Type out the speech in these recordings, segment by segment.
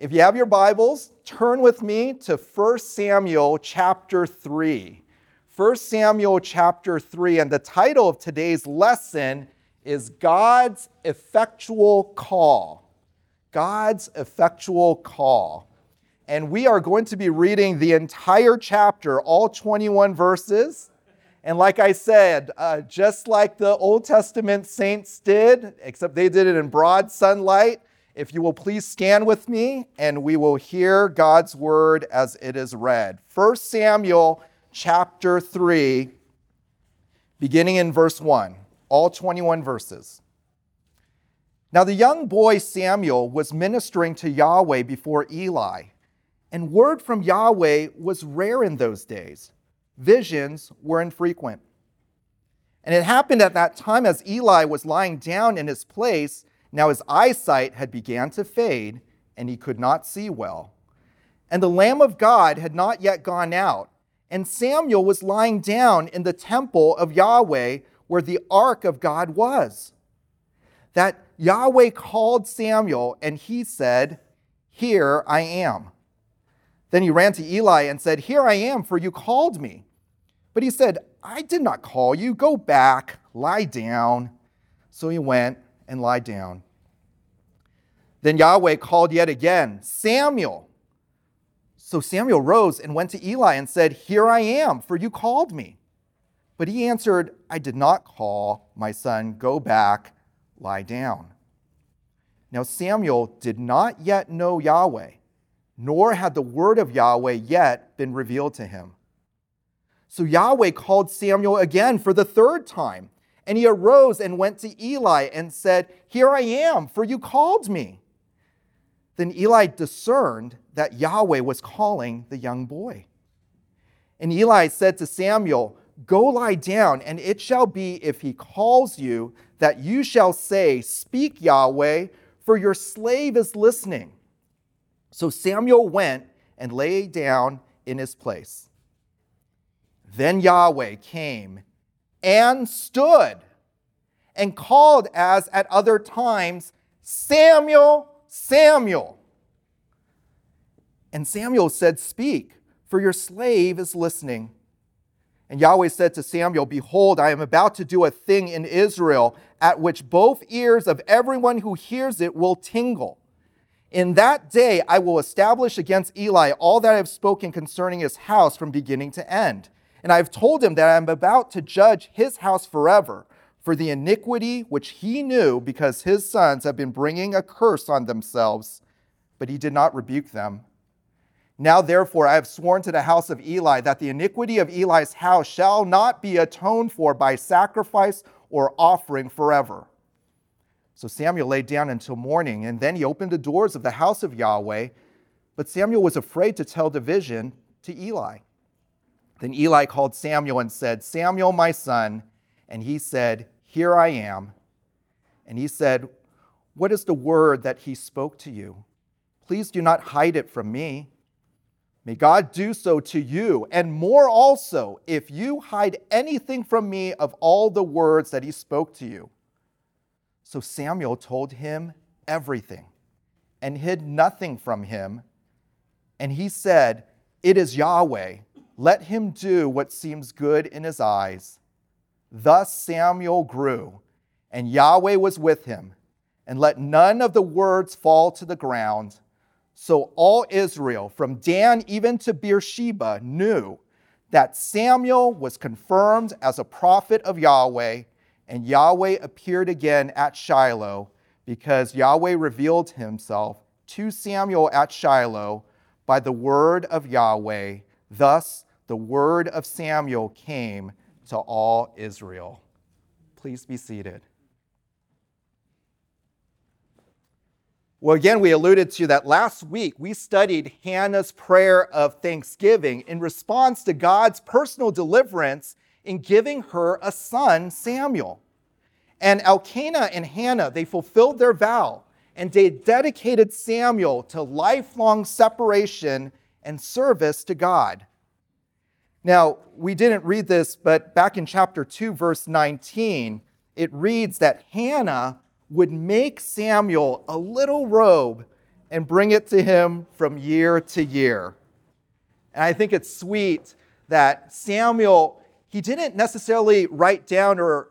If you have your Bibles, turn with me to 1 Samuel chapter 3. 1 Samuel chapter 3, and the title of today's lesson is God's Effectual Call. God's Effectual Call. And we are going to be reading the entire chapter, all 21 verses. And like I said, uh, just like the Old Testament saints did, except they did it in broad sunlight, if you will please stand with me and we will hear God's word as it is read. 1 Samuel chapter 3, beginning in verse 1, all 21 verses. Now the young boy Samuel was ministering to Yahweh before Eli, and word from Yahweh was rare in those days. Visions were infrequent. And it happened at that time as Eli was lying down in his place now his eyesight had began to fade, and he could not see well. And the lamp of God had not yet gone out, and Samuel was lying down in the temple of Yahweh where the ark of God was. That Yahweh called Samuel, and he said, Here I am. Then he ran to Eli and said, Here I am, for you called me. But he said, I did not call you. Go back, lie down. So he went and lie down. Then Yahweh called yet again, Samuel. So Samuel rose and went to Eli and said, Here I am, for you called me. But he answered, I did not call, my son, go back, lie down. Now Samuel did not yet know Yahweh, nor had the word of Yahweh yet been revealed to him. So Yahweh called Samuel again for the third time. And he arose and went to Eli and said, Here I am, for you called me. Then Eli discerned that Yahweh was calling the young boy. And Eli said to Samuel, Go lie down, and it shall be if he calls you that you shall say, Speak, Yahweh, for your slave is listening. So Samuel went and lay down in his place. Then Yahweh came and stood and called as at other times, Samuel, Samuel. And Samuel said, Speak, for your slave is listening. And Yahweh said to Samuel, Behold, I am about to do a thing in Israel at which both ears of everyone who hears it will tingle. In that day I will establish against Eli all that I have spoken concerning his house from beginning to end. And I have told him that I am about to judge his house forever for the iniquity which he knew because his sons have been bringing a curse on themselves, but he did not rebuke them. Now, therefore, I have sworn to the house of Eli that the iniquity of Eli's house shall not be atoned for by sacrifice or offering forever. So Samuel lay down until morning, and then he opened the doors of the house of Yahweh. But Samuel was afraid to tell the vision to Eli. Then Eli called Samuel and said, Samuel, my son. And he said, Here I am. And he said, What is the word that he spoke to you? Please do not hide it from me. May God do so to you, and more also, if you hide anything from me of all the words that he spoke to you. So Samuel told him everything and hid nothing from him. And he said, It is Yahweh let him do what seems good in his eyes. Thus Samuel grew, and Yahweh was with him, and let none of the words fall to the ground. So all Israel, from Dan even to Beersheba, knew that Samuel was confirmed as a prophet of Yahweh, and Yahweh appeared again at Shiloh, because Yahweh revealed himself to Samuel at Shiloh by the word of Yahweh. Thus the word of Samuel came to all Israel. Please be seated. Well, again, we alluded to that last week we studied Hannah's prayer of thanksgiving in response to God's personal deliverance in giving her a son, Samuel. And Elkanah and Hannah, they fulfilled their vow and they dedicated Samuel to lifelong separation and service to God. Now, we didn't read this, but back in chapter 2, verse 19, it reads that Hannah would make Samuel a little robe and bring it to him from year to year. And I think it's sweet that Samuel, he didn't necessarily write down or,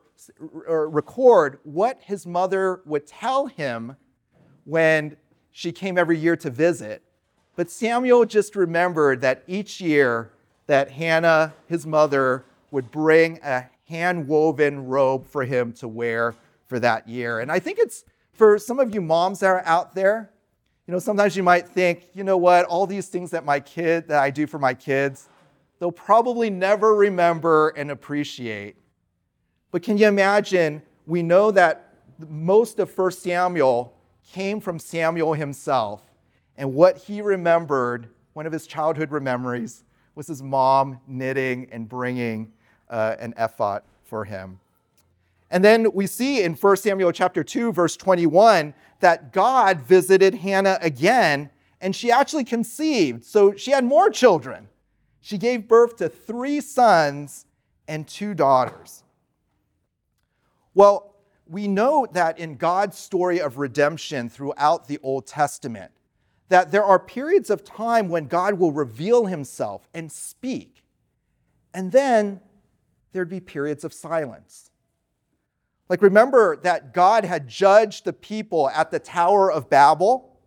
or record what his mother would tell him when she came every year to visit. But Samuel just remembered that each year that Hannah, his mother, would bring a hand woven robe for him to wear for that year. And I think it's for some of you moms that are out there, you know, sometimes you might think, you know what, all these things that my kid, that I do for my kids, they'll probably never remember and appreciate. But can you imagine? We know that most of 1 Samuel came from Samuel himself. And what he remembered, one of his childhood memories, was his mom knitting and bringing uh, an ephod for him. And then we see in 1 Samuel chapter 2 verse 21 that God visited Hannah again and she actually conceived. So she had more children. She gave birth to 3 sons and 2 daughters. Well, we know that in God's story of redemption throughout the Old Testament that there are periods of time when God will reveal himself and speak. And then there'd be periods of silence. Like, remember that God had judged the people at the Tower of Babel,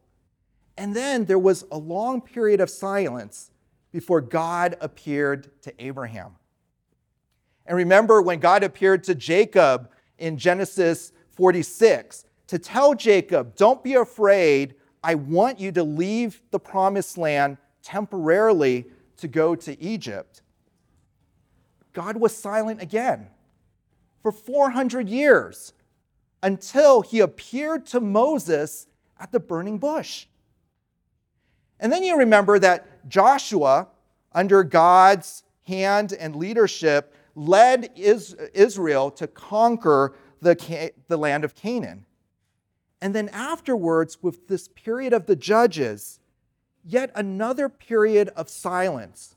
and then there was a long period of silence before God appeared to Abraham. And remember when God appeared to Jacob in Genesis 46 to tell Jacob, Don't be afraid, I want you to leave the promised land temporarily to go to Egypt. God was silent again for 400 years until he appeared to Moses at the burning bush. And then you remember that Joshua, under God's hand and leadership, led Israel to conquer the, land of Canaan. And then afterwards, with this period of the judges, yet another period of silence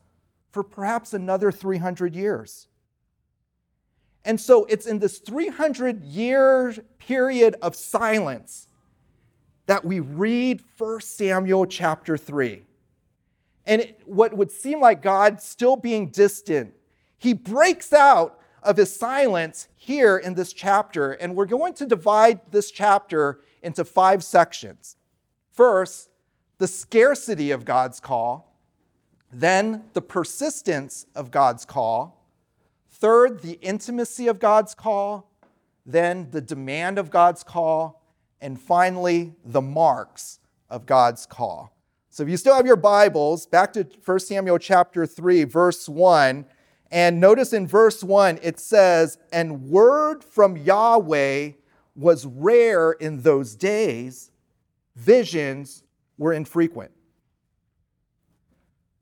for perhaps another 300 years. And so it's in this 300 year period of silence that we read 1 Samuel chapter 3. And it, what would seem like God still being distant, he breaks out of his silence here in this chapter. And we're going to divide this chapter into five sections. First, the scarcity of God's call, then, the persistence of God's call. Third, the intimacy of God's call, then the demand of God's call, and finally, the marks of God's call. So if you still have your Bibles, back to 1 Samuel chapter 3, verse 1, and notice in verse 1 it says, And word from Yahweh was rare in those days, visions were infrequent.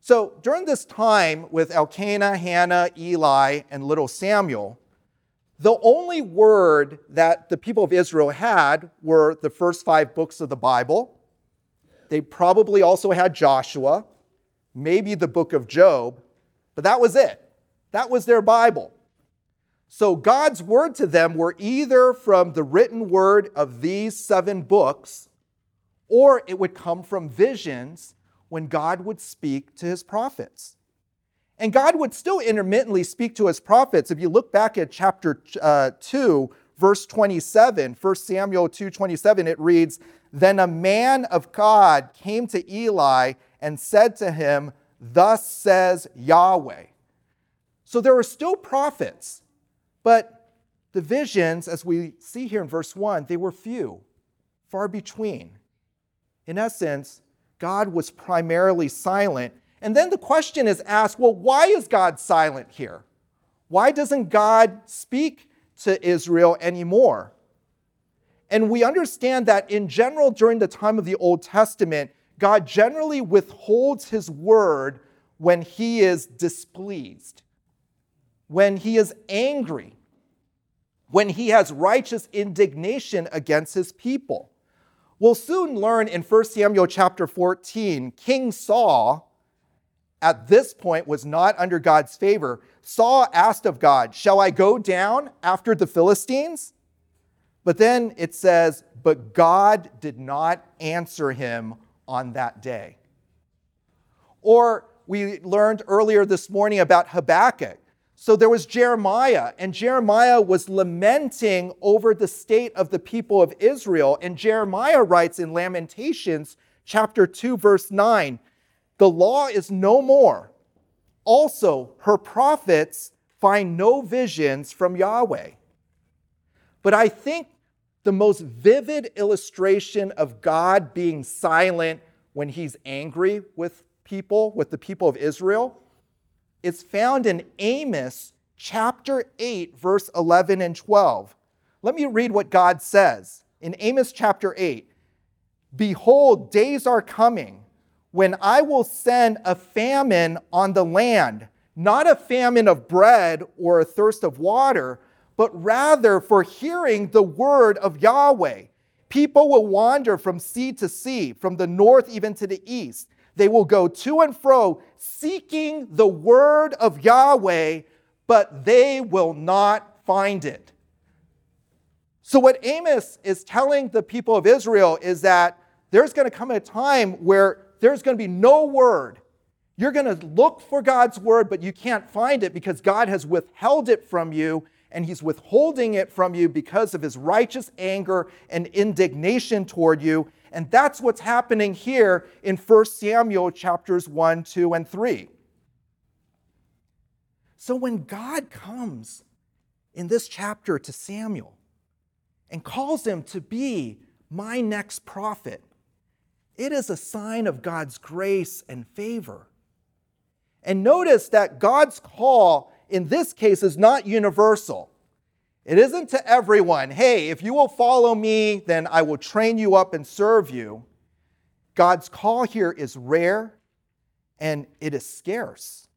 So during this time with Elkanah, Hannah, Eli, and little Samuel, the only word that the people of Israel had were the first five books of the Bible. They probably also had Joshua, maybe the book of Job, but that was it. That was their Bible. So God's word to them were either from the written word of these seven books, or it would come from visions when God would speak to his prophets. And God would still intermittently speak to his prophets. If you look back at chapter uh, 2, verse 27, 1 Samuel 2 27, it reads, Then a man of God came to Eli and said to him, Thus says Yahweh. So there were still prophets, but the visions, as we see here in verse 1, they were few, far between. In essence, God was primarily silent. And then the question is asked well, why is God silent here? Why doesn't God speak to Israel anymore? And we understand that in general, during the time of the Old Testament, God generally withholds his word when he is displeased, when he is angry, when he has righteous indignation against his people. We'll soon learn in 1 Samuel chapter 14, King Saul at this point was not under God's favor. Saul asked of God, Shall I go down after the Philistines? But then it says, But God did not answer him on that day. Or we learned earlier this morning about Habakkuk. So there was Jeremiah, and Jeremiah was lamenting over the state of the people of Israel. And Jeremiah writes in Lamentations chapter 2, verse 9 The law is no more. Also, her prophets find no visions from Yahweh. But I think the most vivid illustration of God being silent when he's angry with people, with the people of Israel, is found in Amos chapter 8, verse 11 and 12. Let me read what God says in Amos chapter 8 Behold, days are coming when I will send a famine on the land, not a famine of bread or a thirst of water but rather for hearing the word of Yahweh. People will wander from sea to sea, from the north even to the east. They will go to and fro seeking the word of Yahweh, but they will not find it. So, what Amos is telling the people of Israel is that there's going to come a time where there's going to be no word. You're going to look for God's word, but you can't find it because God has withheld it from you and he's withholding it from you because of his righteous anger and indignation toward you. And that's what's happening here in 1 Samuel chapters 1, 2, and 3. So when God comes in this chapter to Samuel and calls him to be my next prophet, it is a sign of God's grace and favor. And notice that God's call in this case is not universal. It isn't to everyone, hey, if you will follow me, then I will train you up and serve you. God's call here is rare and it is scarce,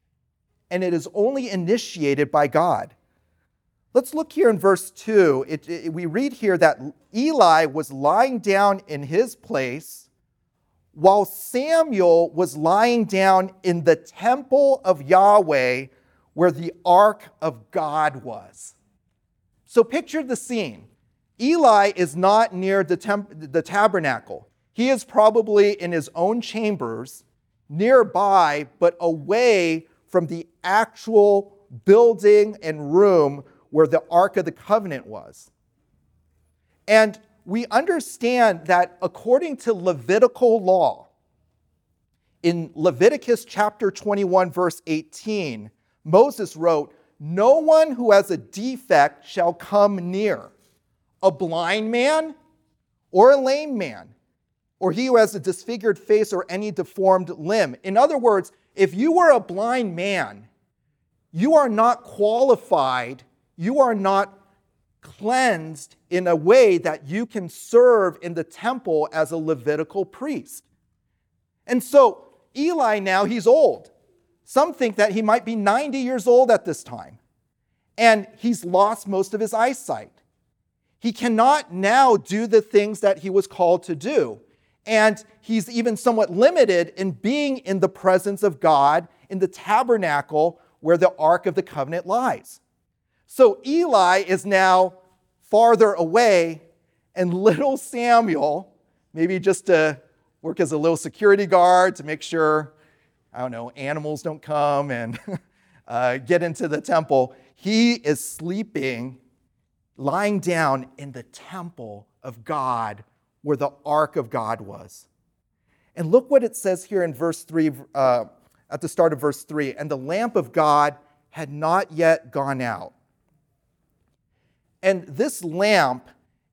and it is only initiated by God. Let's look here in verse 2. It, it, we read here that Eli was lying down in his place while Samuel was lying down in the temple of Yahweh where the ark of God was. So picture the scene. Eli is not near the, temp- the tabernacle. He is probably in his own chambers nearby, but away from the actual building and room where the Ark of the Covenant was. And we understand that according to Levitical law, in Leviticus chapter 21, verse 18, Moses wrote, No one who has a defect shall come near a blind man or a lame man, or he who has a disfigured face or any deformed limb. In other words, if you were a blind man, you are not qualified, you are not cleansed in a way that you can serve in the temple as a Levitical priest. And so Eli now, he's old. Some think that he might be 90 years old at this time, and he's lost most of his eyesight. He cannot now do the things that he was called to do. And he's even somewhat limited in being in the presence of God in the tabernacle where the Ark of the Covenant lies. So Eli is now farther away, and little Samuel, maybe just to work as a little security guard to make sure I don't know, animals don't come and uh, get into the temple. He is sleeping, lying down in the temple of God where the ark of God was. And look what it says here in verse 3, uh, at the start of verse 3 and the lamp of God had not yet gone out. And this lamp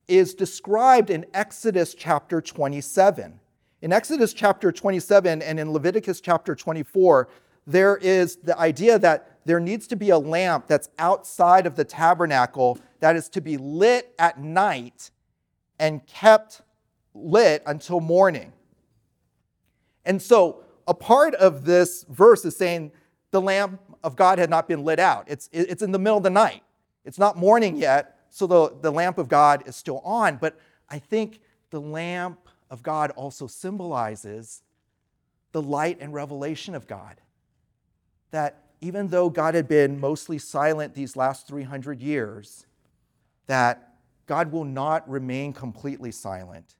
is described in Exodus chapter 27. In Exodus chapter 27 and in Leviticus chapter 24, there is the idea that there needs to be a lamp that's outside of the tabernacle that is to be lit at night and kept lit until morning. And so, a part of this verse is saying the lamp of God had not been lit out. It's, it's in the middle of the night. It's not morning yet, so the, the lamp of God is still on. But I think the lamp of God also symbolizes the light and revelation of God. That even though God had been mostly silent these last 300 years, that God will not remain completely silent.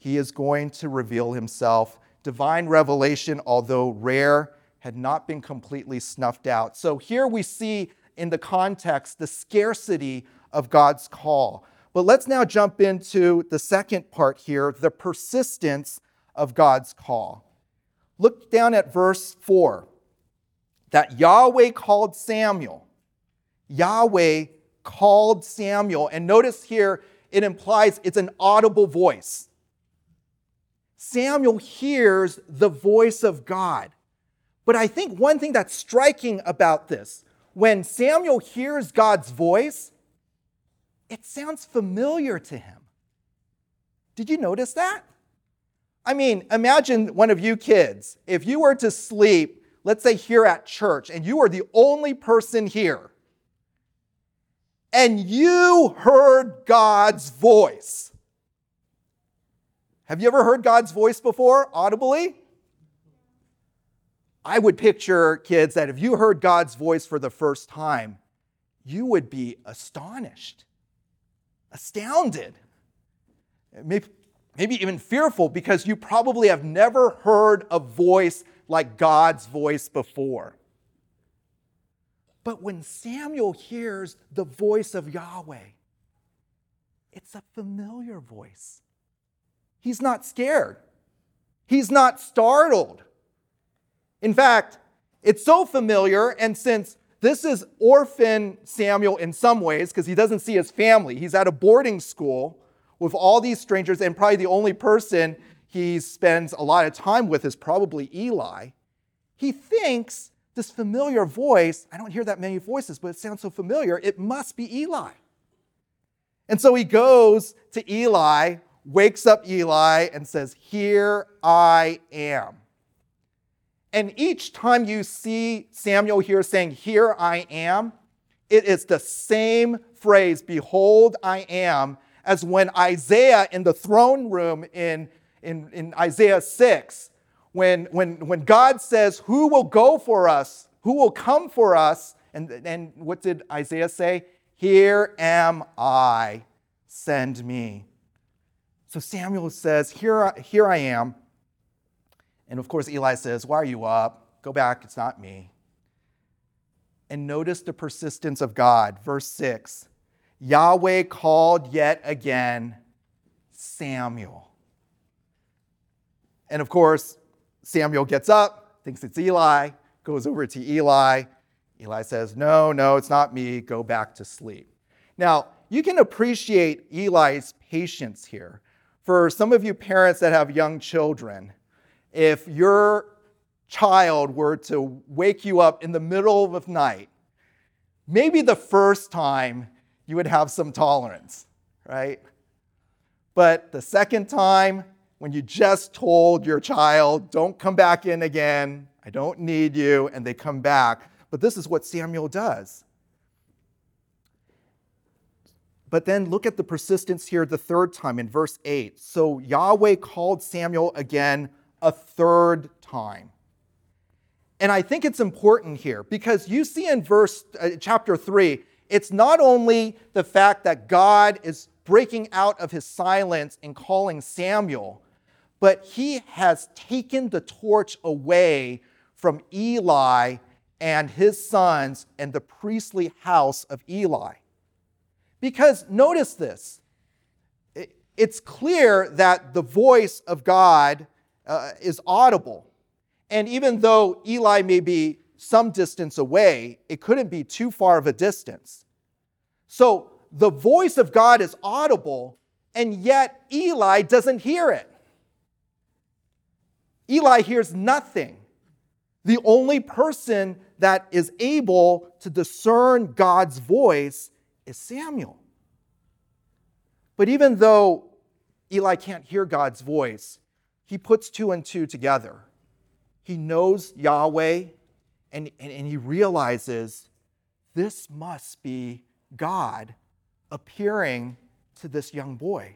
he is going to reveal himself. Divine revelation, although rare, had not been completely snuffed out. So here we see in the context the scarcity of God's call. But let's now jump into the second part here the persistence of God's call. Look down at verse 4 that Yahweh called Samuel. Yahweh called Samuel. And notice here, it implies it's an audible voice. Samuel hears the voice of God. But I think one thing that's striking about this, when Samuel hears God's voice, it sounds familiar to him. Did you notice that? I mean, imagine one of you kids, if you were to sleep, let's say here at church, and you were the only person here, and you heard God's voice. Have you ever heard God's voice before, audibly? I would picture kids that if you heard God's voice for the first time, you would be astonished astounded, maybe, even fearful because you probably have never heard a voice like God's voice before. But when Samuel hears the voice of Yahweh, it's a familiar voice. He's not scared. He's not startled. In fact, it's so familiar, and since this is orphan Samuel in some ways because he doesn't see his family. He's at a boarding school with all these strangers, and probably the only person he spends a lot of time with is probably Eli. He thinks this familiar voice, I don't hear that many voices, but it sounds so familiar, it must be Eli. And so he goes to Eli, wakes up Eli, and says, Here I am. And each time you see Samuel here saying, Here I am, it is the same phrase, Behold, I am, as when Isaiah in the throne room in, in, in Isaiah 6, when, when, when God says, Who will go for us? Who will come for us? And, and what did Isaiah say? Here am I, send me. So Samuel says, Here, here I am. And of course, Eli says, Why are you up? Go back, it's not me. And notice the persistence of God. Verse 6 Yahweh called yet again Samuel. And of course, Samuel gets up, thinks it's Eli, goes over to Eli. Eli says, No, no, it's not me. Go back to sleep. Now, you can appreciate Eli's patience here. For some of you parents that have young children, if your child were to wake you up in the middle of the night, maybe the first time you would have some tolerance, right? But the second time, when you just told your child, don't come back in again, I don't need you, and they come back. But this is what Samuel does. But then look at the persistence here the third time in verse 8. So Yahweh called Samuel again a third time. And I think it's important here because you see in verse uh, chapter 3, it's not only the fact that God is breaking out of his silence and calling Samuel, but he has taken the torch away from Eli and his sons and the priestly house of Eli. Because notice this it's clear that the voice of God uh, is audible. And even though Eli may be some distance away, it couldn't be too far of a distance. So the voice of God is audible, and yet Eli doesn't hear it. Eli hears nothing. The only person that is able to discern God's voice is Samuel. But even though Eli can't hear God's voice, he puts two and two together. He knows Yahweh and, and, and he realizes this must be God appearing to this young boy.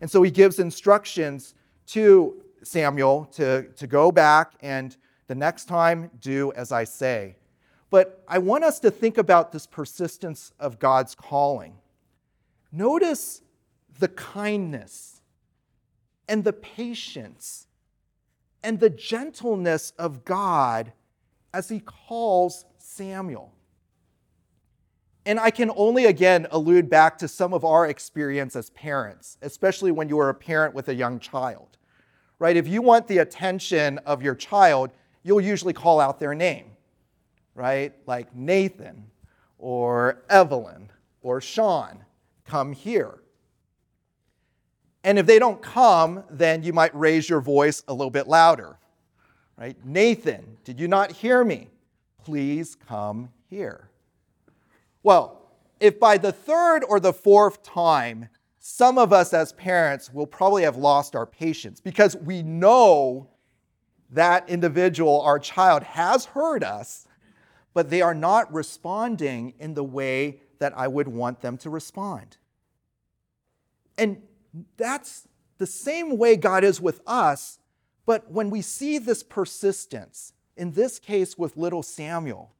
And so he gives instructions to Samuel to, to go back and the next time do as I say. But I want us to think about this persistence of God's calling. Notice the kindness and the patience and the gentleness of God as he calls Samuel. And I can only again allude back to some of our experience as parents, especially when you are a parent with a young child. Right? If you want the attention of your child, you'll usually call out their name. Right? Like Nathan or Evelyn or Sean, come here. And if they don't come, then you might raise your voice a little bit louder. Right? Nathan, did you not hear me? Please come here. Well, if by the third or the fourth time, some of us as parents will probably have lost our patience because we know that individual, our child, has heard us, but they are not responding in the way that I would want them to respond. And that's the same way God is with us, but when we see this persistence, in this case with little Samuel,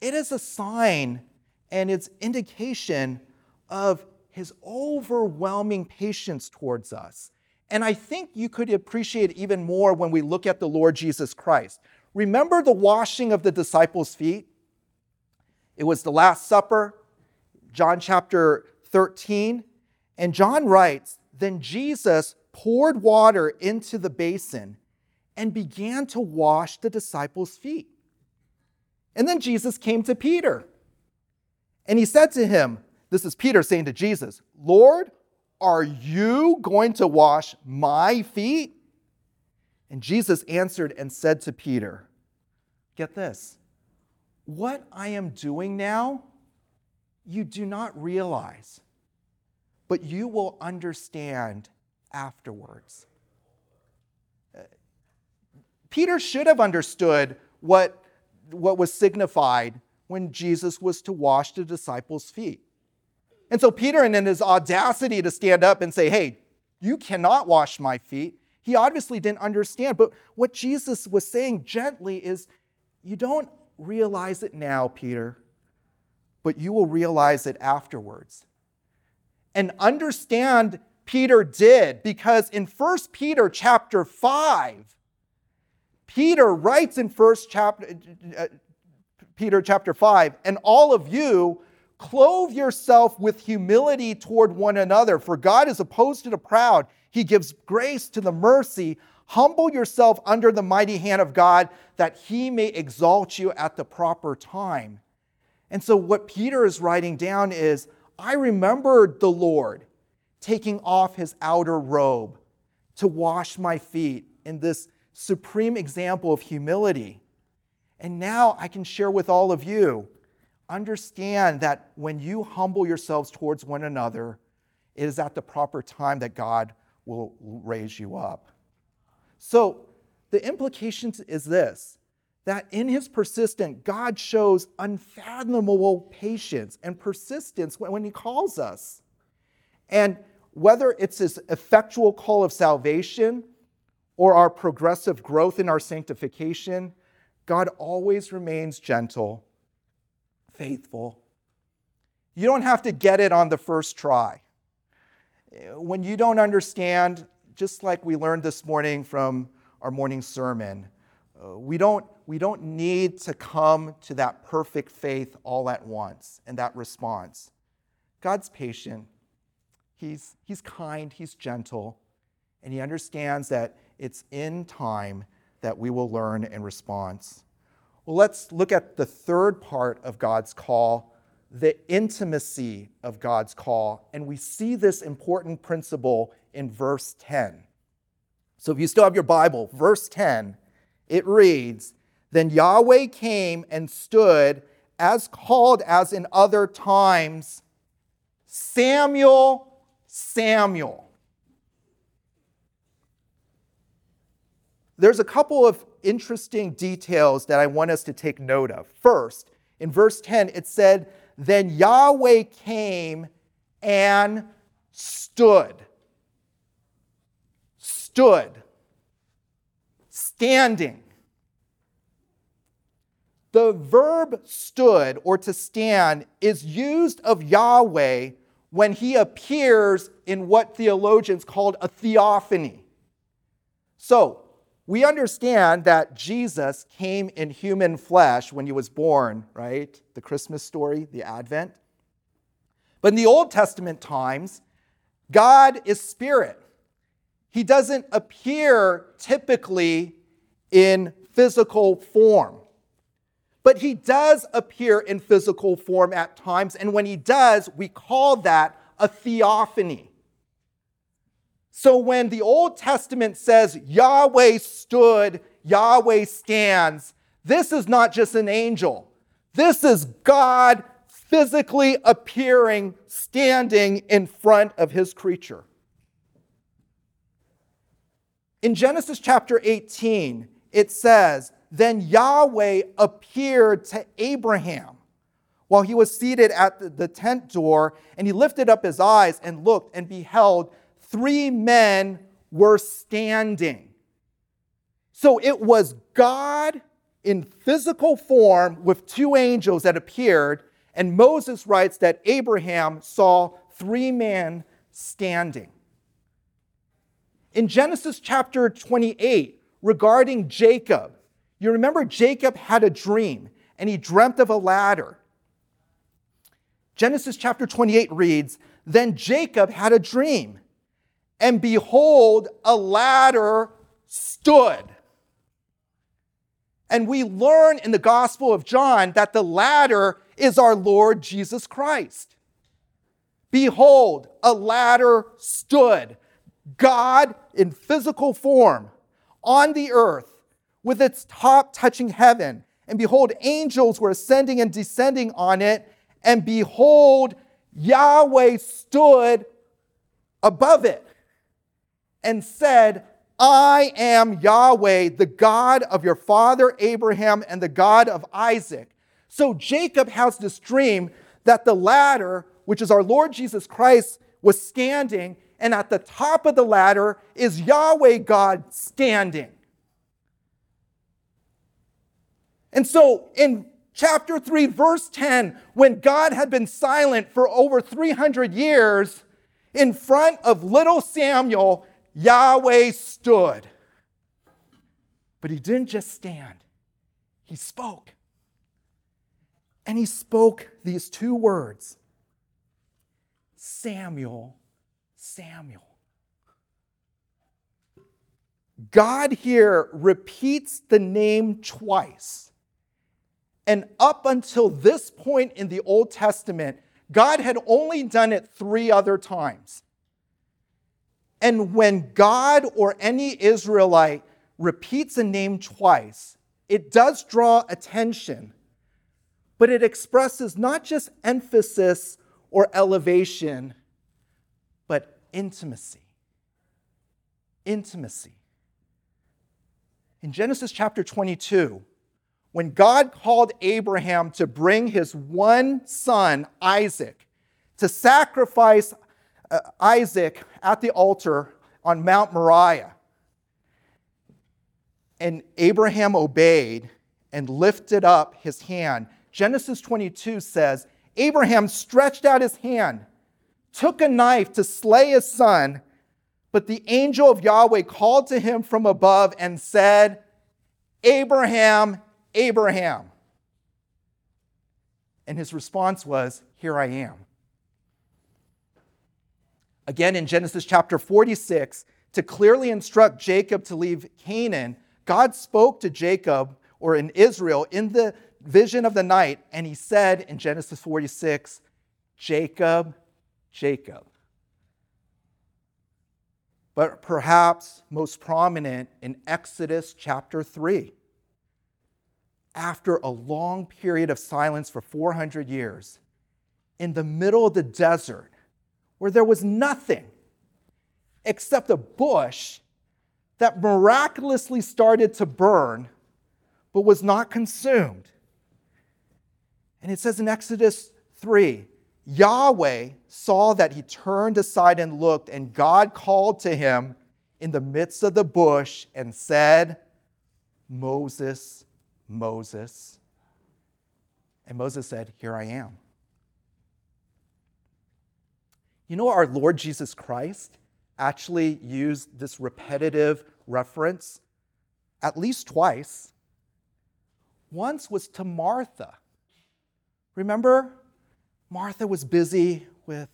it is a sign and it's indication of his overwhelming patience towards us. And I think you could appreciate even more when we look at the Lord Jesus Christ. Remember the washing of the disciples' feet? It was the Last Supper, John chapter 13. And John writes Then Jesus poured water into the basin and began to wash the disciples' feet. And then Jesus came to Peter and he said to him, This is Peter saying to Jesus, Lord, are you going to wash my feet? And Jesus answered and said to Peter, Get this, what I am doing now, you do not realize, but you will understand afterwards. Peter should have understood what, what was signified when Jesus was to wash the disciples' feet. And so Peter, and in his audacity to stand up and say, Hey, you cannot wash my feet, he obviously didn't understand. But what Jesus was saying gently is, You don't realize it now, Peter, but you will realize it afterwards. And understand Peter did because in 1 Peter chapter 5, Peter writes in first chapter, uh, Peter chapter 5, and all of you clothe yourself with humility toward one another, for God is opposed to the proud. He gives grace to the mercy. Humble yourself under the mighty hand of God that he may exalt you at the proper time. And so, what Peter is writing down is I remembered the Lord taking off his outer robe to wash my feet in this supreme example of humility. And now I can share with all of you understand that when you humble yourselves towards one another, it is at the proper time that God will raise you up. So the implication is this that in his persistence, God shows unfathomable patience and persistence when he calls us. And whether it's his effectual call of salvation or our progressive growth in our sanctification, God always remains gentle, faithful. You don't have to get it on the first try. When you don't understand, just like we learned this morning from our morning sermon, uh, we, don't, we don't need to come to that perfect faith all at once and that response. God's patient, he's, he's kind, He's gentle, and He understands that it's in time that we will learn in response. Well, let's look at the third part of God's call, the intimacy of God's call. And we see this important principle in verse 10. So if you still have your Bible, verse 10, it reads Then Yahweh came and stood as called as in other times Samuel, Samuel. there's a couple of interesting details that I want us to take note of. First, in verse 10, it said, Then Yahweh came and stood. Stood. Standing. The verb stood or to stand is used of Yahweh when he appears in what theologians called a theophany. So, we understand that Jesus came in human flesh when he was born, right? The Christmas story, the Advent. But in the Old Testament times, God is spirit. He doesn't appear typically in physical form. But he does appear in physical form at times, and when he does, we call that a theophany. So when the Old Testament says Yahweh stood, Yahweh stands, this is not just an angel. This is God physically appearing, standing in front of his creature. In Genesis chapter 18, it says, Then Yahweh appeared to Abraham while he was seated at the tent door, and he lifted up his eyes and looked, and beheld, three men were standing. So it was God in physical form with two angels that appeared, and Moses writes that Abraham saw three men standing. In Genesis chapter 28, regarding Jacob, you remember Jacob had a dream and he dreamt of a ladder. Genesis chapter 28 reads Then Jacob had a dream, and behold, a ladder stood. And we learn in the Gospel of John that the ladder is our Lord Jesus Christ. Behold, a ladder stood, God in physical form on the earth with its top touching heaven. And behold, angels were ascending and descending on it. And behold, Yahweh stood above it and said, I am Yahweh, the God of your father Abraham and the God of Isaac. So Jacob has this dream that the ladder, which is our Lord Jesus Christ, was standing, and at the top of the ladder is Yahweh God standing. And so in chapter 3, verse 10, when God had been silent for over 300 years, in front of little Samuel, Yahweh stood. But he didn't just stand, he spoke. And he spoke these two words Samuel, Samuel. God here repeats the name twice. And up until this point in the Old Testament, God had only done it three other times. And when God or any Israelite repeats a name twice, it does draw attention, but it expresses not just emphasis or elevation, intimacy. Intimacy. In Genesis chapter 22, when God called Abraham to bring his one son, Isaac, to sacrifice uh, Isaac at the altar on Mount Moriah, and Abraham obeyed and lifted up his hand, Genesis 22 says, Abraham stretched out his hand, took a knife to slay his son, but the angel of Yahweh called to him from above and said, Abraham, Abraham. And his response was, Here I am. Again, in Genesis chapter 46, to clearly instruct Jacob to leave Canaan, God spoke to Jacob or in Israel in the vision of the night, and he said in Genesis 46, Jacob, Jacob. But perhaps most prominent in Exodus chapter 3 after a long period of silence for 400 years, in the middle of the desert, where there was nothing except a bush that miraculously started to burn but was not consumed. And it says in Exodus 3 Yahweh saw that he turned aside and looked, and God called to him in the midst of the bush and said, Moses, Moses. And Moses said, Here I am. You know, our Lord Jesus Christ actually used this repetitive reference at least twice. Once was to Martha. Remember? Martha was busy with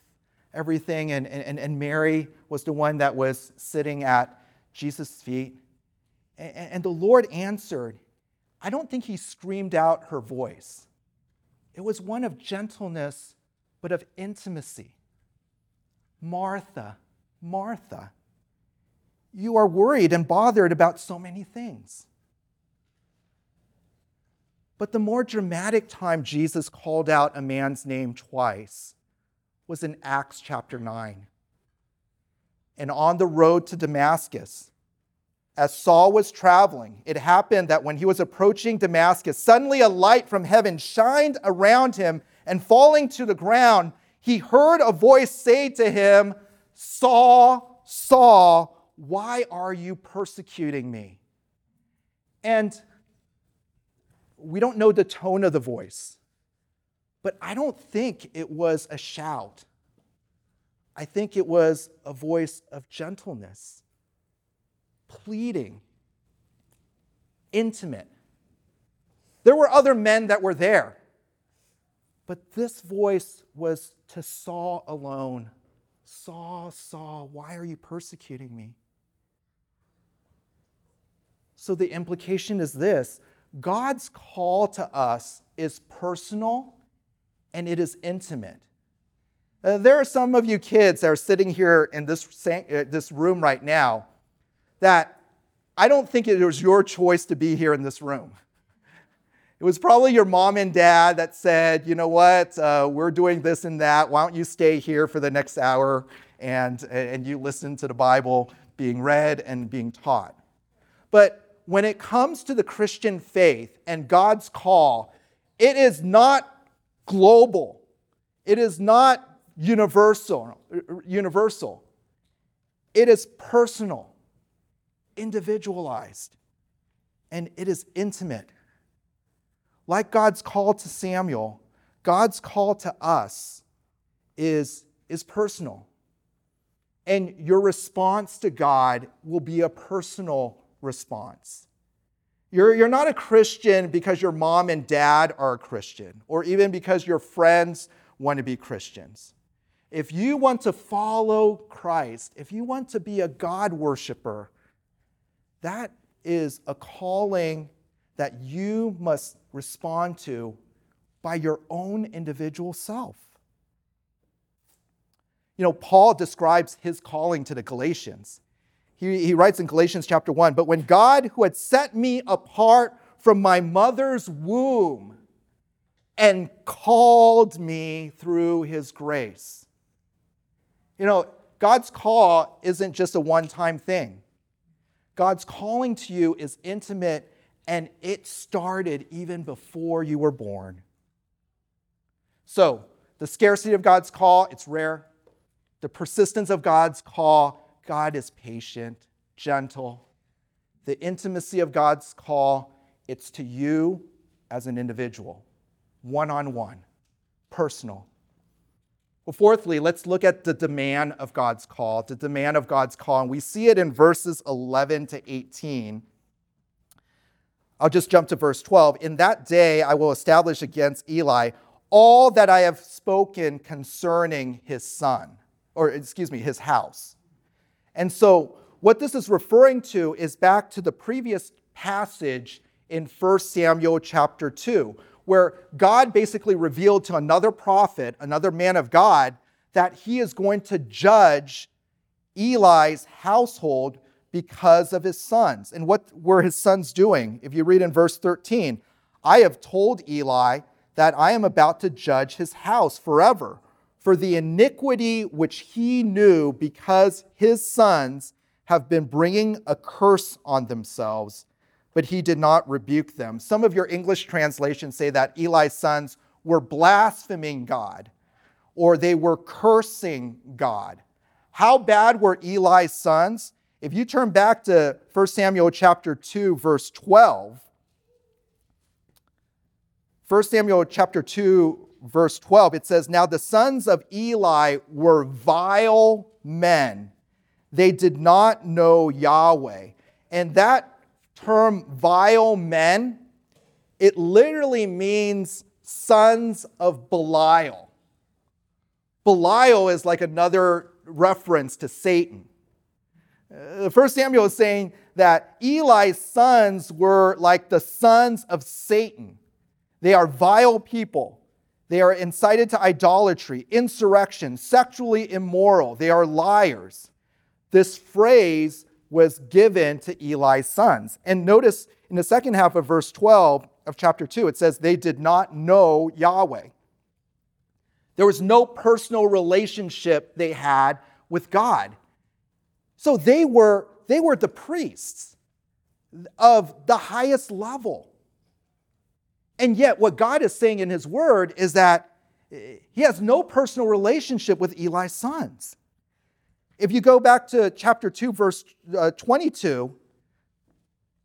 everything, and, and, and Mary was the one that was sitting at Jesus' feet. And, and the Lord answered. I don't think he screamed out her voice. It was one of gentleness, but of intimacy. Martha, Martha, you are worried and bothered about so many things. But the more dramatic time Jesus called out a man's name twice was in Acts chapter 9. And on the road to Damascus, as Saul was traveling, it happened that when he was approaching Damascus, suddenly a light from heaven shined around him, and falling to the ground, he heard a voice say to him, Saul, Saul, why are you persecuting me? And we don't know the tone of the voice, but I don't think it was a shout. I think it was a voice of gentleness, pleading, intimate. There were other men that were there, but this voice was to Saul alone Saul, Saul, why are you persecuting me? So the implication is this God's call to us is personal and it is intimate. Uh, there are some of you kids that are sitting here in this, uh, this room right now that I don't think it was your choice to be here in this room. It was probably your mom and dad that said, you know what, uh, we're doing this and that. Why don't you stay here for the next hour and, and you listen to the Bible being read and being taught? But when it comes to the Christian faith and God's call, it is not global. It is not universal. Universal. It is personal, individualized, and it is intimate. Like God's call to Samuel, God's call to us is, is personal. And your response to God will be a personal response. You're, you're not a Christian because your mom and dad are a Christian, or even because your friends want to be Christians. If you want to follow Christ, if you want to be a God worshiper, that is a calling that you must respond to by your own individual self. You know, Paul describes his calling to the Galatians. He, he writes in Galatians chapter 1 But when God, who had set me apart from my mother's womb and called me through his grace. You know, God's call isn't just a one time thing. God's calling to you is intimate and it started even before you were born. So, the scarcity of God's call, it's rare. The persistence of God's call, God is patient, gentle. The intimacy of God's call, it's to you as an individual, one on one, personal. Well, fourthly, let's look at the demand of God's call, the demand of God's call. And we see it in verses 11 to 18 I'll just jump to verse 12. In that day I will establish against Eli all that I have spoken concerning his son, or excuse me, his house. And so, what this is referring to is back to the previous passage in 1 Samuel chapter 2, where God basically revealed to another prophet, another man of God, that he is going to judge Eli's household because of his sons. And what were his sons doing? If you read in verse 13, I have told Eli that I am about to judge his house forever for the iniquity which he knew because his sons have been bringing a curse on themselves, but he did not rebuke them. Some of your English translations say that Eli's sons were blaspheming God or they were cursing God. How bad were Eli's sons? If you turn back to 1 Samuel chapter 2 verse 12, 1 Samuel chapter 2 verse 12, it says, Now the sons of Eli were vile men. They did not know Yahweh. And that term, vile men, it literally means sons of Belial. Belial is like another reference to Satan. Uh, First Samuel is saying that Eli's sons were like the sons of Satan. They are vile people. They are incited to idolatry, insurrection, sexually immoral. They are liars. This phrase was given to Eli's sons. And notice in the second half of verse 12 of chapter 2, it says, They did not know Yahweh. There was no personal relationship they had with God. So they were, they were the priests of the highest level. And yet, what God is saying in His Word is that He has no personal relationship with Eli's sons. If you go back to chapter 2, verse uh, 22,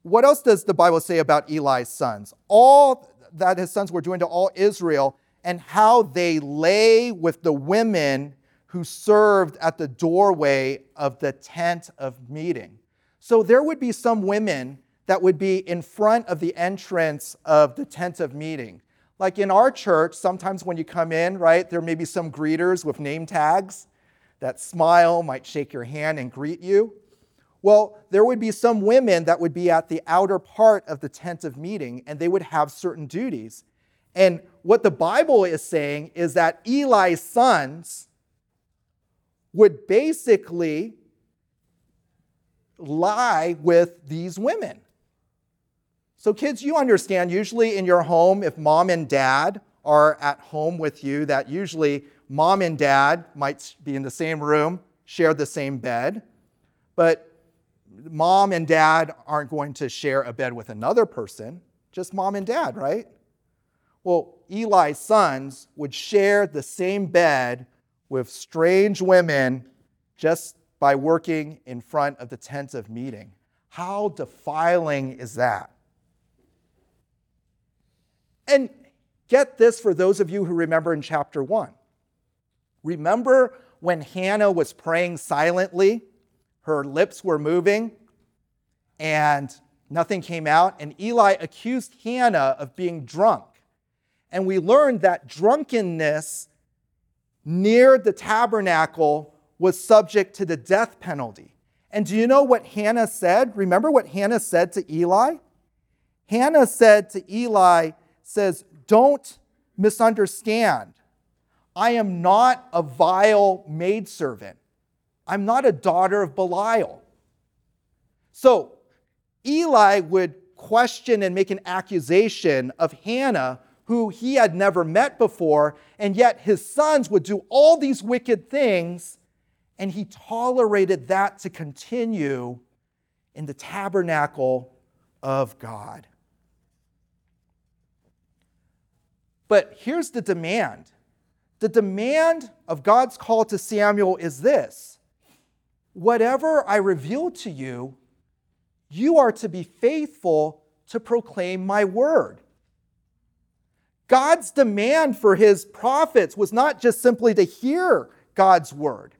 what else does the Bible say about Eli's sons? All that his sons were doing to all Israel and how they lay with the women who served at the doorway of the tent of meeting. So there would be some women that would be in front of the entrance of the tent of meeting. Like in our church, sometimes when you come in, right, there may be some greeters with name tags that smile, might shake your hand and greet you. Well, there would be some women that would be at the outer part of the tent of meeting and they would have certain duties. And what the Bible is saying is that Eli's sons would basically lie with these women. So, kids, you understand, usually in your home, if mom and dad are at home with you, that usually mom and dad might be in the same room, share the same bed, but mom and dad aren't going to share a bed with another person, just mom and dad, right? Well, Eli's sons would share the same bed with strange women just by working in front of the tent of meeting. How defiling is that? And get this for those of you who remember in chapter 1. Remember when Hannah was praying silently? Her lips were moving and nothing came out. And Eli accused Hannah of being drunk. And we learned that drunkenness near the tabernacle was subject to the death penalty. And do you know what Hannah said? Remember what Hannah said to Eli? Hannah said to Eli, says, Don't misunderstand. I am not a vile maidservant. I'm not a daughter of Belial. So Eli would question and make an accusation of Hannah who he had never met before, and yet his sons would do all these wicked things, and he tolerated that to continue in the tabernacle of God. But here's the demand the demand of God's call to Samuel is this whatever I reveal to you, you are to be faithful to proclaim my word. God's demand for his prophets was not just simply to hear God's word.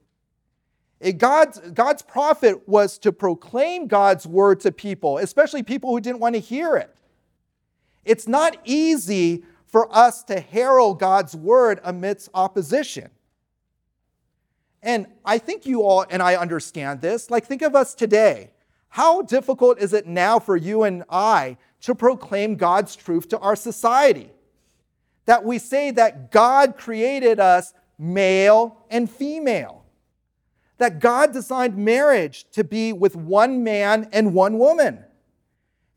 God's, God's prophet was to proclaim God's word to people, especially people who didn't want to hear it. It's not easy for us to herald God's word amidst opposition. And I think you all and I understand this. Like, think of us today. How difficult is it now for you and I to proclaim God's truth to our society? that we say that God created us male and female, that God designed marriage to be with one man and one woman,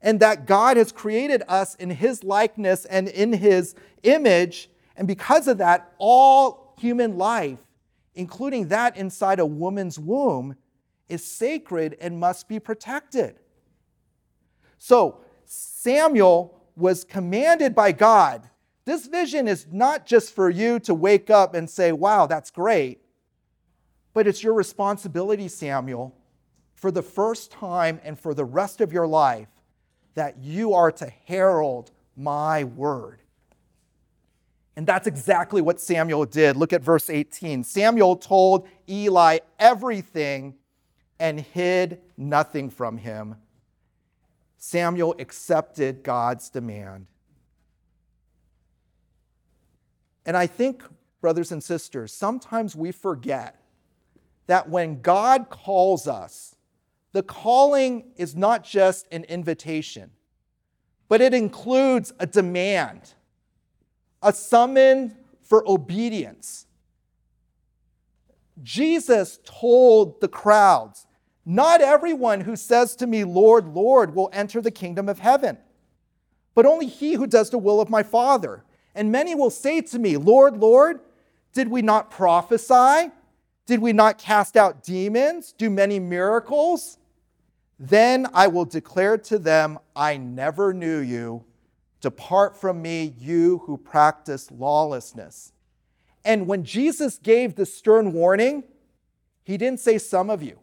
and that God has created us in his likeness and in his image. And because of that, all human life, including that inside a woman's womb, is sacred and must be protected. So, Samuel was commanded by God this vision is not just for you to wake up and say, wow, that's great, but it's your responsibility, Samuel, for the first time and for the rest of your life, that you are to herald my word. And that's exactly what Samuel did. Look at verse 18. Samuel told Eli everything and hid nothing from him. Samuel accepted God's demand. And I think, brothers and sisters, sometimes we forget that when God calls us, the calling is not just an invitation, but it includes a demand, a summon for obedience. Jesus told the crowds, Not everyone who says to me, Lord, Lord, will enter the kingdom of heaven, but only he who does the will of my Father. And many will say to me, Lord, Lord, did we not prophesy? Did we not cast out demons, do many miracles? Then I will declare to them, I never knew you. Depart from me, you who practice lawlessness. And when Jesus gave the stern warning, he didn't say some of you,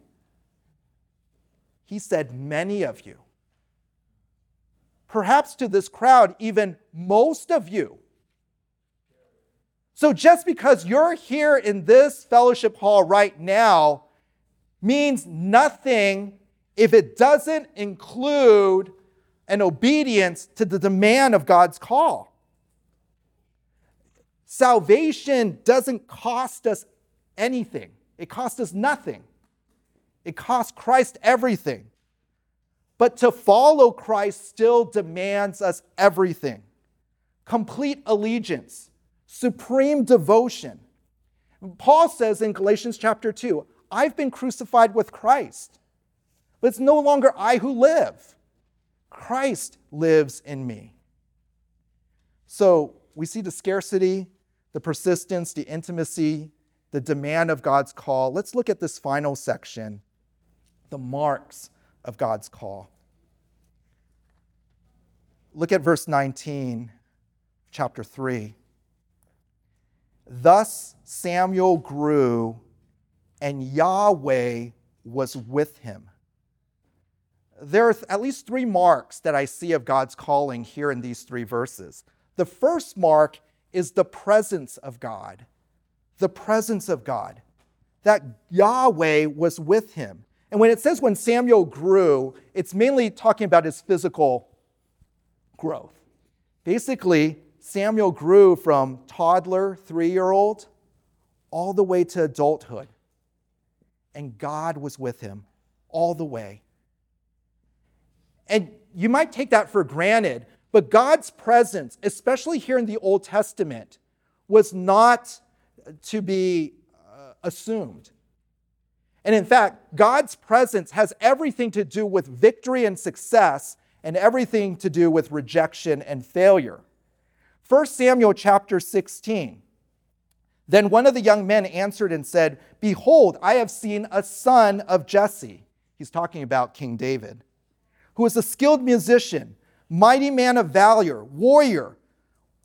he said many of you. Perhaps to this crowd, even most of you. So just because you're here in this fellowship hall right now means nothing if it doesn't include an obedience to the demand of God's call. Salvation doesn't cost us anything, it costs us nothing. It costs Christ everything. But to follow Christ still demands us everything complete allegiance supreme devotion. Paul says in Galatians chapter 2, I've been crucified with Christ, but it's no longer I who live. Christ lives in me. So we see the scarcity, the persistence, the intimacy, the demand of God's call. Let's look at this final section the marks of God's call. Look at verse 19, chapter 3. Thus Samuel grew, and Yahweh was with him. There are at least three marks that I see of God's calling here in these three verses. The first mark is the presence of God. The presence of God. That Yahweh was with him. And when it says when Samuel grew, it's mainly talking about his physical growth. Basically, Samuel grew from toddler, three year old, all the way to adulthood. And God was with him all the way. And you might take that for granted, but God's presence, especially here in the Old Testament, was not to be uh, assumed. And in fact, God's presence has everything to do with victory and success and everything to do with rejection and failure. 1 Samuel chapter 16. Then one of the young men answered and said, Behold, I have seen a son of Jesse. He's talking about King David, who is a skilled musician, mighty man of valor, warrior,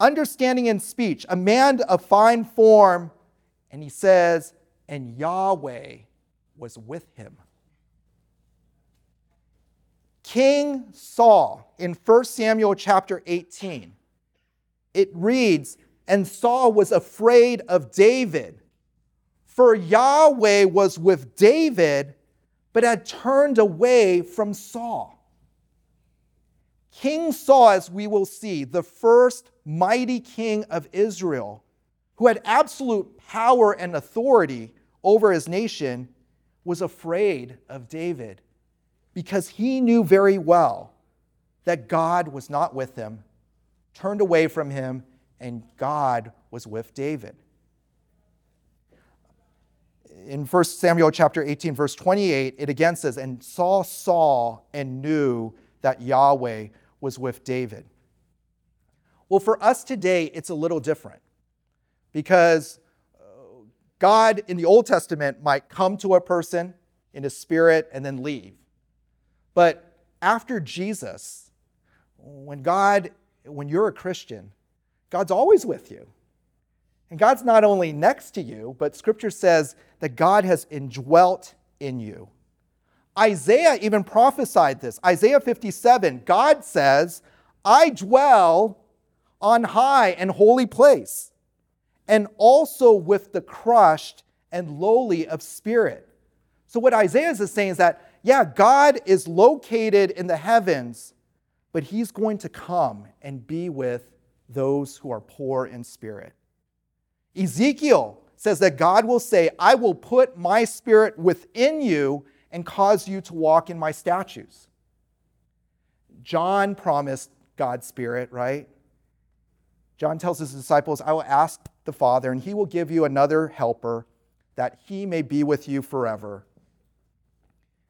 understanding in speech, a man of fine form. And he says, And Yahweh was with him. King Saul in 1 Samuel chapter 18 it reads, And Saul was afraid of David, for Yahweh was with David, but had turned away from Saul. King Saul, as we will see, the first mighty king of Israel, who had absolute power and authority over his nation, was afraid of David because he knew very well that God was not with him turned away from him, and God was with David. In 1 Samuel chapter 18, verse 28, it again says, And Saul saw and knew that Yahweh was with David. Well, for us today, it's a little different because uh, God in the Old Testament might come to a person in a spirit and then leave. But after Jesus, when God when you're a Christian, God's always with you. And God's not only next to you, but scripture says that God has indwelt in you. Isaiah even prophesied this. Isaiah 57, God says, I dwell on high and holy place, and also with the crushed and lowly of spirit. So, what Isaiah is saying is that, yeah, God is located in the heavens, but he's going to come and be with those who are poor in spirit. Ezekiel says that God will say, I will put my spirit within you and cause you to walk in my statutes. John promised God's spirit, right? John tells his disciples, I will ask the Father, and he will give you another helper that he may be with you forever.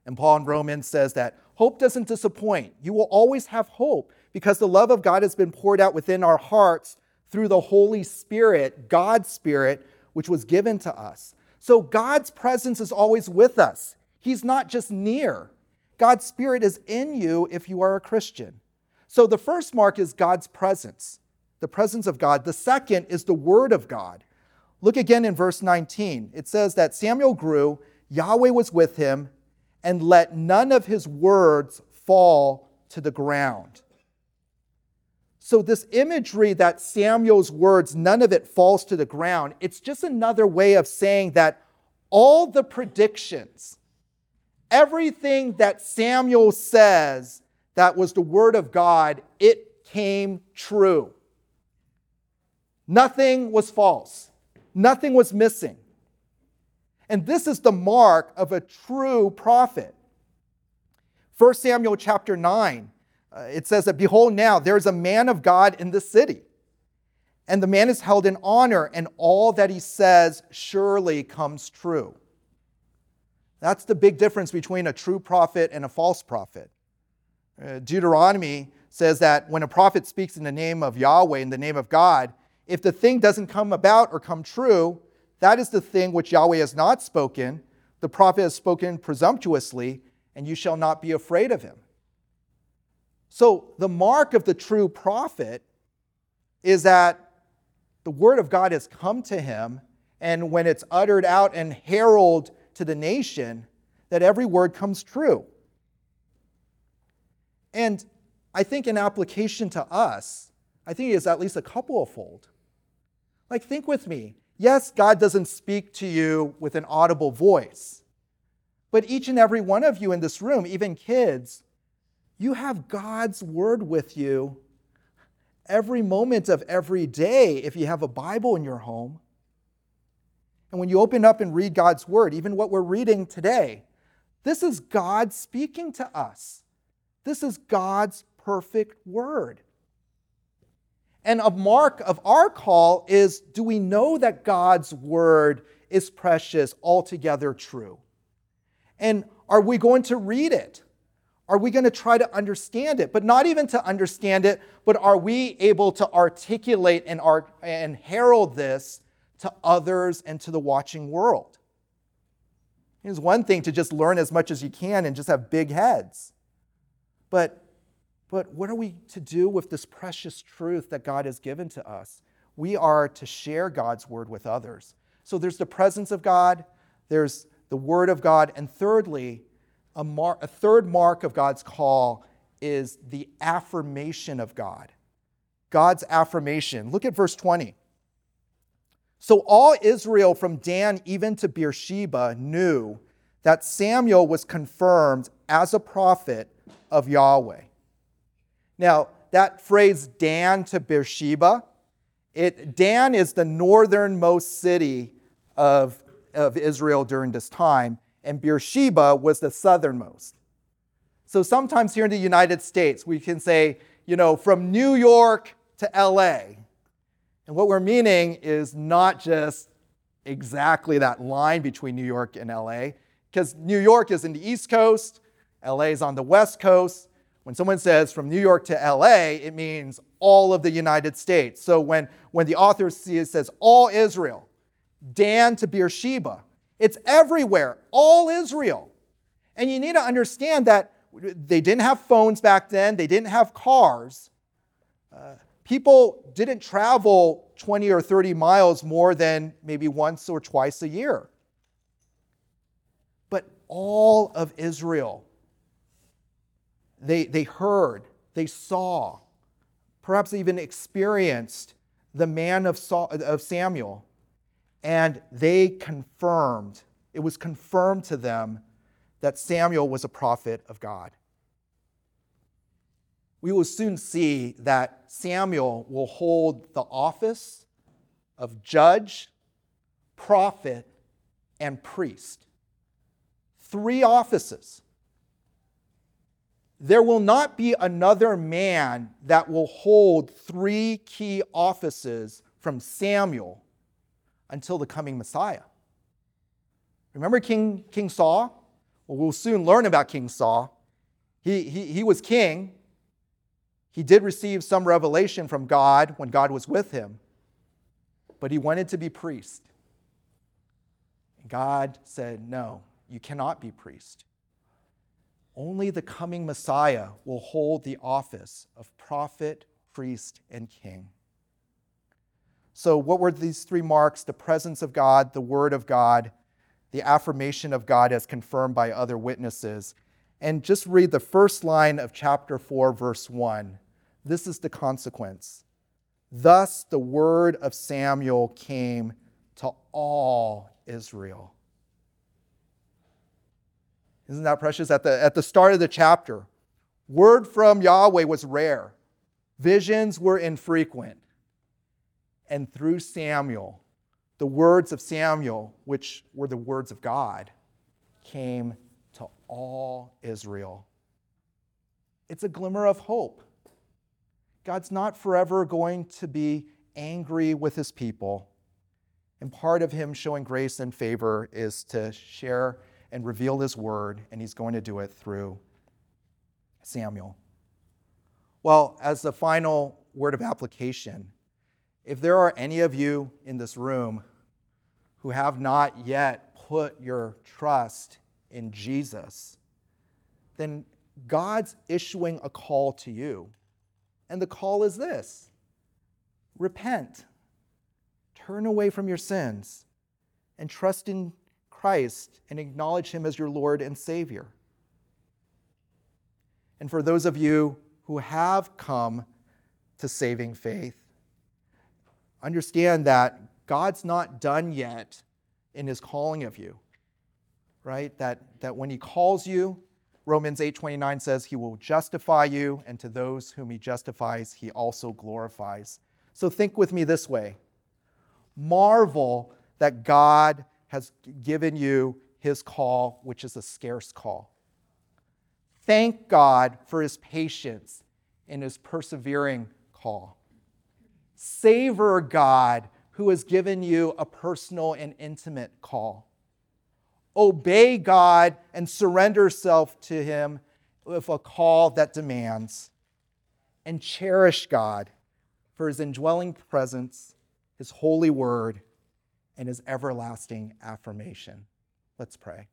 And Paul in Romans says that hope doesn't disappoint. You will always have hope because the love of God has been poured out within our hearts through the Holy Spirit, God's Spirit, which was given to us. So God's presence is always with us. He's not just near. God's Spirit is in you if you are a Christian. So the first mark is God's presence the presence of God. The second is the Word of God. Look again in verse 19. It says that Samuel grew, Yahweh was with him, and let none of his words fall to the ground. So, this imagery that Samuel's words, none of it falls to the ground, it's just another way of saying that all the predictions, everything that Samuel says that was the word of God, it came true. Nothing was false, nothing was missing. And this is the mark of a true prophet. 1 Samuel chapter 9, uh, it says that, Behold, now there is a man of God in the city, and the man is held in honor, and all that he says surely comes true. That's the big difference between a true prophet and a false prophet. Uh, Deuteronomy says that when a prophet speaks in the name of Yahweh, in the name of God, if the thing doesn't come about or come true, that is the thing which Yahweh has not spoken. The prophet has spoken presumptuously, and you shall not be afraid of him. So, the mark of the true prophet is that the word of God has come to him, and when it's uttered out and heralded to the nation, that every word comes true. And I think an application to us, I think it is at least a couple of fold. Like, think with me. Yes, God doesn't speak to you with an audible voice, but each and every one of you in this room, even kids, you have God's word with you every moment of every day if you have a Bible in your home. And when you open up and read God's word, even what we're reading today, this is God speaking to us. This is God's perfect word. And a mark of our call is do we know that God's word is precious, altogether true? And are we going to read it? Are we going to try to understand it? But not even to understand it, but are we able to articulate and, art- and herald this to others and to the watching world? It's one thing to just learn as much as you can and just have big heads. But but what are we to do with this precious truth that God has given to us? We are to share God's word with others. So there's the presence of God, there's the word of God, and thirdly, a, mar- a third mark of God's call is the affirmation of God. God's affirmation. Look at verse 20. So all Israel from Dan even to Beersheba knew that Samuel was confirmed as a prophet of Yahweh. Now, that phrase Dan to Beersheba, it, Dan is the northernmost city of, of Israel during this time, and Beersheba was the southernmost. So sometimes here in the United States, we can say, you know, from New York to LA. And what we're meaning is not just exactly that line between New York and LA, because New York is in the East Coast, LA is on the West Coast, when someone says from New York to LA, it means all of the United States. So when, when the author says all Israel, Dan to Beersheba, it's everywhere, all Israel. And you need to understand that they didn't have phones back then, they didn't have cars. Uh, people didn't travel 20 or 30 miles more than maybe once or twice a year. But all of Israel they, they heard, they saw, perhaps even experienced the man of, Saul, of Samuel, and they confirmed, it was confirmed to them that Samuel was a prophet of God. We will soon see that Samuel will hold the office of judge, prophet, and priest. Three offices. There will not be another man that will hold three key offices from Samuel until the coming Messiah. Remember King, king Saul? Well, we'll soon learn about King Saul. He, he, he was king. He did receive some revelation from God when God was with him, but he wanted to be priest. God said, No, you cannot be priest. Only the coming Messiah will hold the office of prophet, priest, and king. So, what were these three marks? The presence of God, the word of God, the affirmation of God as confirmed by other witnesses. And just read the first line of chapter 4, verse 1. This is the consequence. Thus the word of Samuel came to all Israel. Isn't that precious? At the, at the start of the chapter, word from Yahweh was rare, visions were infrequent. And through Samuel, the words of Samuel, which were the words of God, came to all Israel. It's a glimmer of hope. God's not forever going to be angry with his people. And part of him showing grace and favor is to share and reveal his word, and he's going to do it through Samuel. Well, as the final word of application, if there are any of you in this room who have not yet put your trust in Jesus, then God's issuing a call to you. And the call is this repent, turn away from your sins, and trust in Christ and acknowledge Him as your Lord and Savior. And for those of you who have come to saving faith, understand that God's not done yet in His calling of you, right? That, that when He calls you, Romans 8:29 says he will justify you and to those whom he justifies he also glorifies. So think with me this way. Marvel that God has given you his call, which is a scarce call. Thank God for his patience in his persevering call. Savor God who has given you a personal and intimate call. Obey God and surrender self to him with a call that demands. And cherish God for his indwelling presence, his holy word, and his everlasting affirmation. Let's pray.